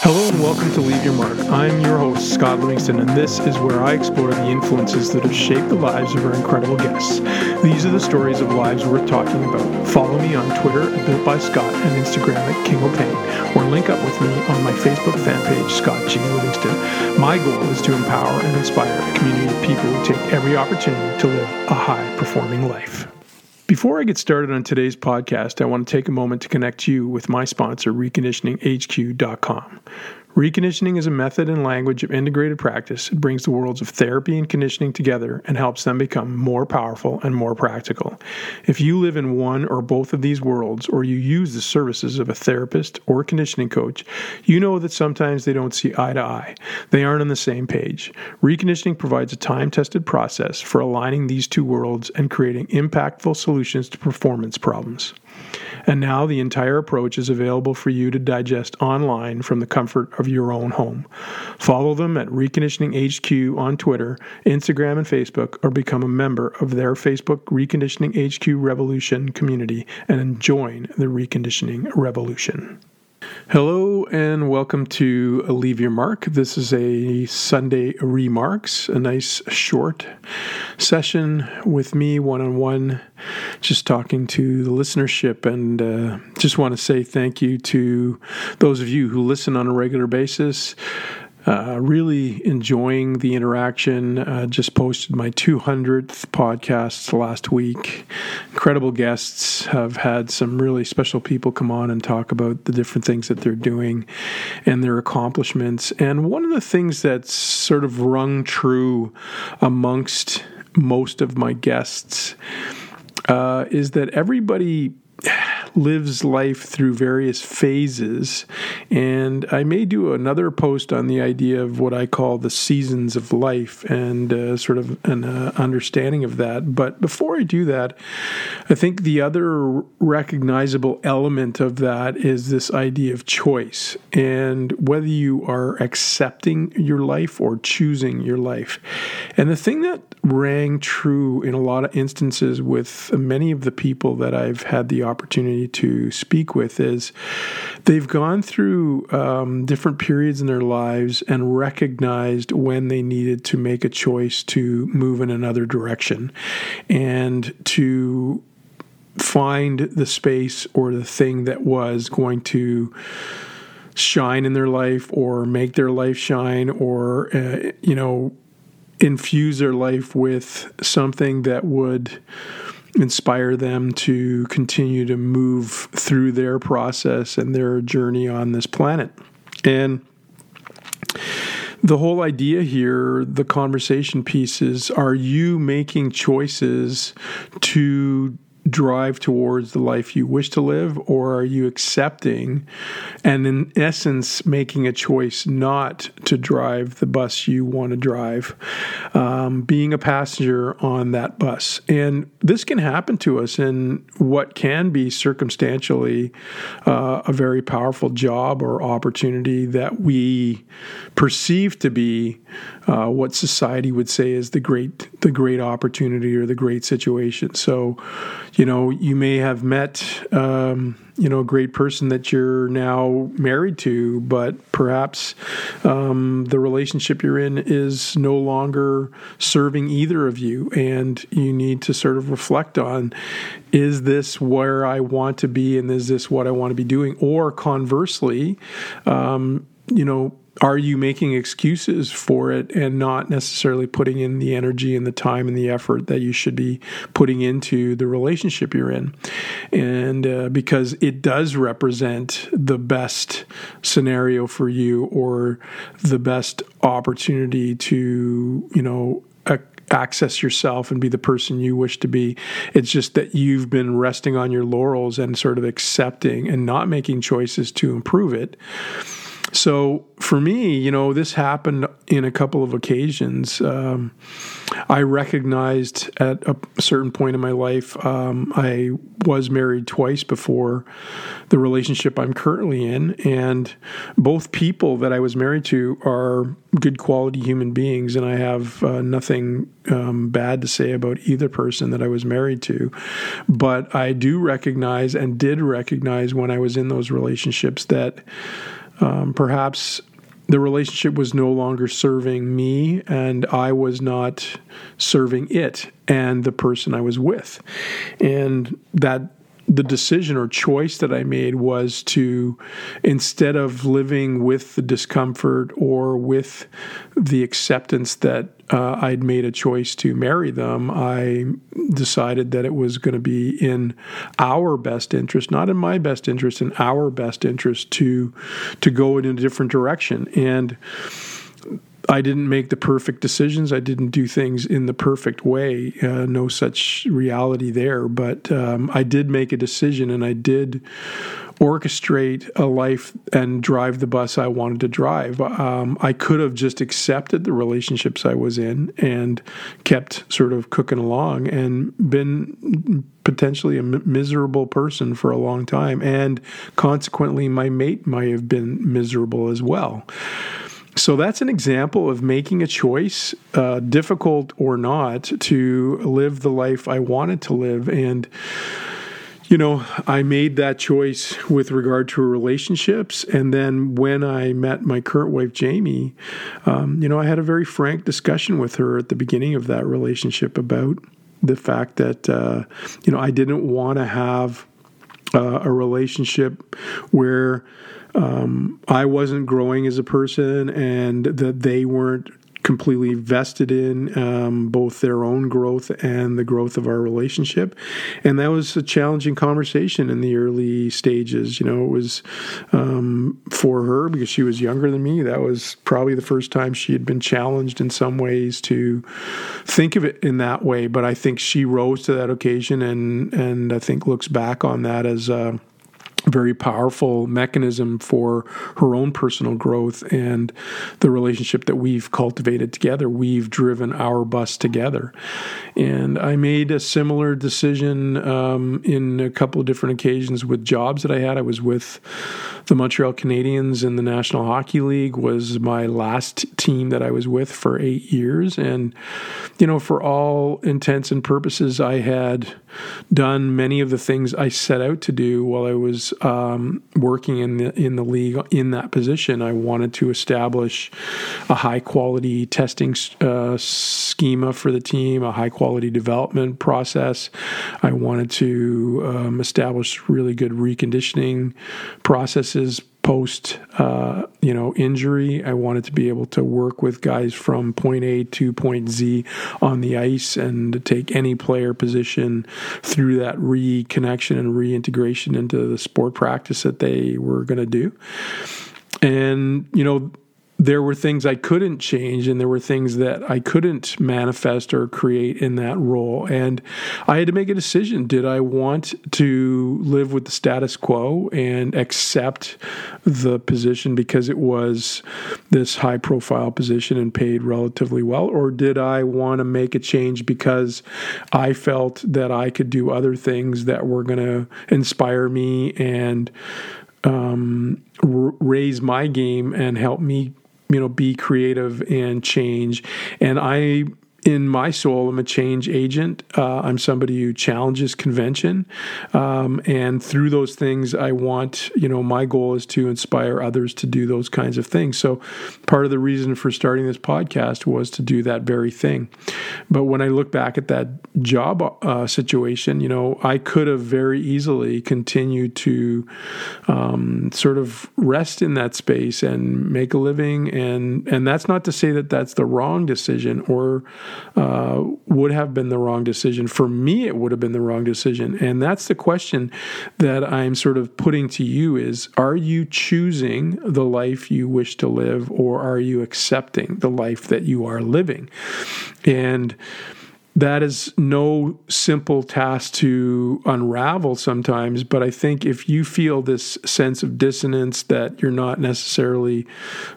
Hello and welcome to Leave Your Mark. I'm your host, Scott Livingston, and this is where I explore the influences that have shaped the lives of our incredible guests. These are the stories of lives worth talking about. Follow me on Twitter at Built by Scott and Instagram at King O'Pain, or link up with me on my Facebook fan page, Scott G. Livingston. My goal is to empower and inspire a community of people who take every opportunity to live a high performing life. Before I get started on today's podcast, I want to take a moment to connect you with my sponsor, reconditioninghq.com. Reconditioning is a method and language of integrated practice. It brings the worlds of therapy and conditioning together and helps them become more powerful and more practical. If you live in one or both of these worlds, or you use the services of a therapist or conditioning coach, you know that sometimes they don't see eye to eye. They aren't on the same page. Reconditioning provides a time tested process for aligning these two worlds and creating impactful solutions to performance problems. And now the entire approach is available for you to digest online from the comfort of your own home. Follow them at Reconditioning HQ on Twitter, Instagram, and Facebook, or become a member of their Facebook Reconditioning HQ Revolution community and join the reconditioning revolution. Hello and welcome to Leave Your Mark. This is a Sunday Remarks, a nice short session with me one on one, just talking to the listenership. And uh, just want to say thank you to those of you who listen on a regular basis. Uh, really enjoying the interaction. Uh, just posted my 200th podcast last week. Incredible guests. Have had some really special people come on and talk about the different things that they're doing and their accomplishments. And one of the things that's sort of rung true amongst most of my guests uh, is that everybody lives life through various phases. And I may do another post on the idea of what I call the seasons of life and uh, sort of an uh, understanding of that. But before I do that, I think the other recognizable element of that is this idea of choice and whether you are accepting your life or choosing your life. And the thing that rang true in a lot of instances with many of the people that I've had the opportunity to speak with is they've gone through um, different periods in their lives and recognized when they needed to make a choice to move in another direction and to find the space or the thing that was going to shine in their life or make their life shine or uh, you know infuse their life with something that would inspire them to continue to move through their process and their journey on this planet. And the whole idea here, the conversation piece is are you making choices to drive towards the life you wish to live, or are you accepting and, in essence, making a choice not to drive the bus you want to drive, um, being a passenger on that bus? And this can happen to us in what can be circumstantially uh, a very powerful job or opportunity that we perceive to be uh, what society would say is the great the great opportunity or the great situation. So, you know, you may have met, um, you know, a great person that you're now married to, but perhaps um, the relationship you're in is no longer serving either of you. And you need to sort of reflect on is this where I want to be and is this what I want to be doing? Or conversely, um, you know, are you making excuses for it and not necessarily putting in the energy and the time and the effort that you should be putting into the relationship you're in? And uh, because it does represent the best scenario for you or the best opportunity to, you know, access yourself and be the person you wish to be. It's just that you've been resting on your laurels and sort of accepting and not making choices to improve it so for me, you know, this happened in a couple of occasions. Um, I recognized at a certain point in my life, um, I was married twice before the relationship I'm currently in, and both people that I was married to are good quality human beings, and I have uh, nothing um, bad to say about either person that I was married to. But I do recognize and did recognize when I was in those relationships that um, perhaps the relationship was no longer serving me and I was not serving it and the person I was with. And that the decision or choice that I made was to, instead of living with the discomfort or with the acceptance that uh, I'd made a choice to marry them, I decided that it was going to be in our best interest, not in my best interest, in our best interest to to go in a different direction. And I didn't make the perfect decisions. I didn't do things in the perfect way. Uh, no such reality there. But um, I did make a decision and I did orchestrate a life and drive the bus I wanted to drive. Um, I could have just accepted the relationships I was in and kept sort of cooking along and been potentially a m- miserable person for a long time. And consequently, my mate might have been miserable as well. So that's an example of making a choice, uh, difficult or not, to live the life I wanted to live. And, you know, I made that choice with regard to relationships. And then when I met my current wife, Jamie, um, you know, I had a very frank discussion with her at the beginning of that relationship about the fact that, uh, you know, I didn't want to have uh, a relationship where um, I wasn't growing as a person and that they weren't completely vested in um, both their own growth and the growth of our relationship. And that was a challenging conversation in the early stages. You know, it was um, for her because she was younger than me. That was probably the first time she had been challenged in some ways to think of it in that way. But I think she rose to that occasion and, and I think looks back on that as a very powerful mechanism for her own personal growth and the relationship that we've cultivated together. We've driven our bus together. And I made a similar decision um, in a couple of different occasions with jobs that I had. I was with the Montreal Canadiens in the National Hockey League was my last team that I was with for eight years. And, you know, for all intents and purposes, I had done many of the things I set out to do while I was um, working in the in the league in that position. I wanted to establish a high quality testing uh, schema for the team, a high quality development process. I wanted to um, establish really good reconditioning processes post uh, you know injury. I wanted to be able to work with guys from point A to point Z on the ice and to take any player position through that reconnection and reintegration into the sport practice that they were going to do. And you know there were things I couldn't change and there were things that I couldn't manifest or create in that role. And I had to make a decision. Did I want to live with the status quo and accept the position because it was this high profile position and paid relatively well? Or did I want to make a change because I felt that I could do other things that were going to inspire me and um, raise my game and help me you know be creative and change. And i in my soul, I'm a change agent. Uh, I'm somebody who challenges convention, um, and through those things, I want you know my goal is to inspire others to do those kinds of things. So, part of the reason for starting this podcast was to do that very thing. But when I look back at that job uh, situation, you know, I could have very easily continued to um, sort of rest in that space and make a living, and and that's not to say that that's the wrong decision or uh, would have been the wrong decision. For me, it would have been the wrong decision. And that's the question that I'm sort of putting to you is are you choosing the life you wish to live or are you accepting the life that you are living? And that is no simple task to unravel sometimes, but I think if you feel this sense of dissonance that you're not necessarily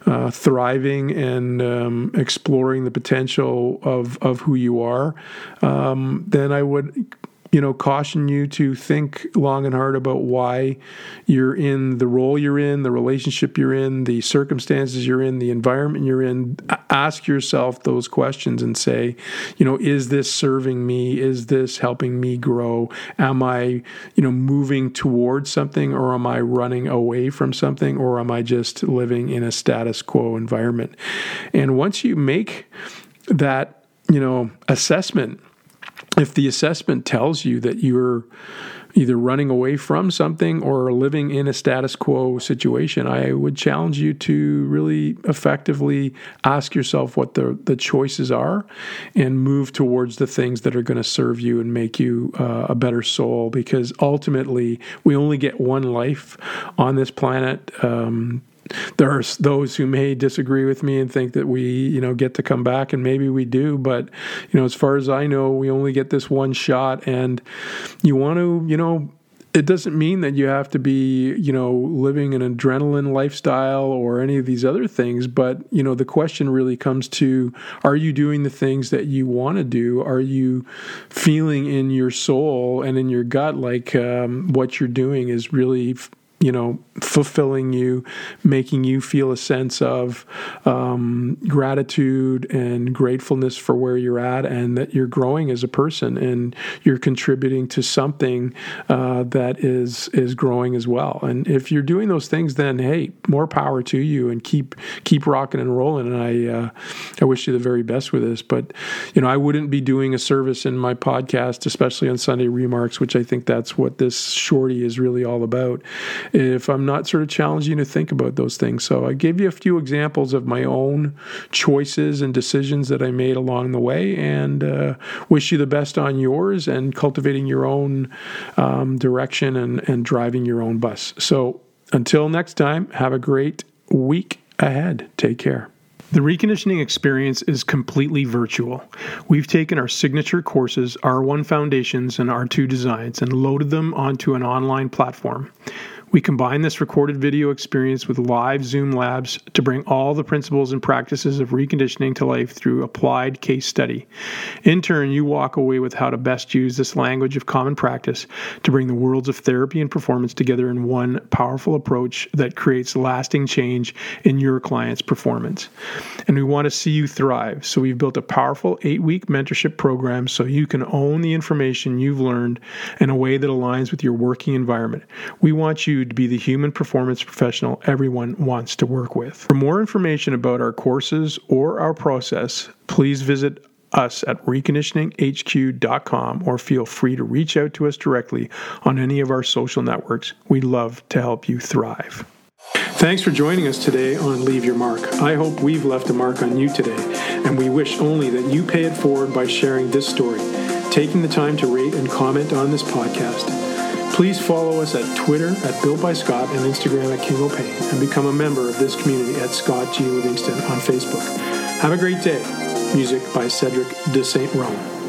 uh, thriving and um, exploring the potential of, of who you are, um, then I would you know, caution you to think long and hard about why you're in the role you're in, the relationship you're in, the circumstances you're in, the environment you're in. Ask yourself those questions and say, you know, is this serving me? Is this helping me grow? Am I, you know, moving towards something or am I running away from something or am I just living in a status quo environment? And once you make that, you know, assessment, if the assessment tells you that you're either running away from something or living in a status quo situation, I would challenge you to really effectively ask yourself what the, the choices are and move towards the things that are going to serve you and make you uh, a better soul because ultimately we only get one life on this planet. Um, there are those who may disagree with me and think that we, you know, get to come back, and maybe we do. But you know, as far as I know, we only get this one shot, and you want to, you know, it doesn't mean that you have to be, you know, living an adrenaline lifestyle or any of these other things. But, you know, the question really comes to are you doing the things that you want to do? Are you feeling in your soul and in your gut like um, what you're doing is really you know, fulfilling you, making you feel a sense of um, gratitude and gratefulness for where you're at, and that you're growing as a person and you're contributing to something uh, that is is growing as well. And if you're doing those things, then hey, more power to you, and keep keep rocking and rolling. And I uh, I wish you the very best with this. But you know, I wouldn't be doing a service in my podcast, especially on Sunday Remarks, which I think that's what this shorty is really all about if I'm not sort of challenging to think about those things. So I gave you a few examples of my own choices and decisions that I made along the way, and uh, wish you the best on yours and cultivating your own um, direction and, and driving your own bus. So until next time, have a great week ahead. Take care. The reconditioning experience is completely virtual. We've taken our signature courses, R1 Foundations and R2 Designs, and loaded them onto an online platform. We combine this recorded video experience with live Zoom labs to bring all the principles and practices of reconditioning to life through applied case study. In turn, you walk away with how to best use this language of common practice to bring the worlds of therapy and performance together in one powerful approach that creates lasting change in your client's performance. And we want to see you thrive. So we've built a powerful eight week mentorship program so you can own the information you've learned in a way that aligns with your working environment. We want you to be the human performance professional everyone wants to work with. For more information about our courses or our process, please visit us at reconditioninghq.com or feel free to reach out to us directly on any of our social networks. We'd love to help you thrive. Thanks for joining us today on Leave Your Mark. I hope we've left a mark on you today, and we wish only that you pay it forward by sharing this story, taking the time to rate and comment on this podcast Please follow us at Twitter at Built by Scott and Instagram at King O'Pain and become a member of this community at Scott G. Livingston on Facebook. Have a great day. Music by Cedric de St. Rome.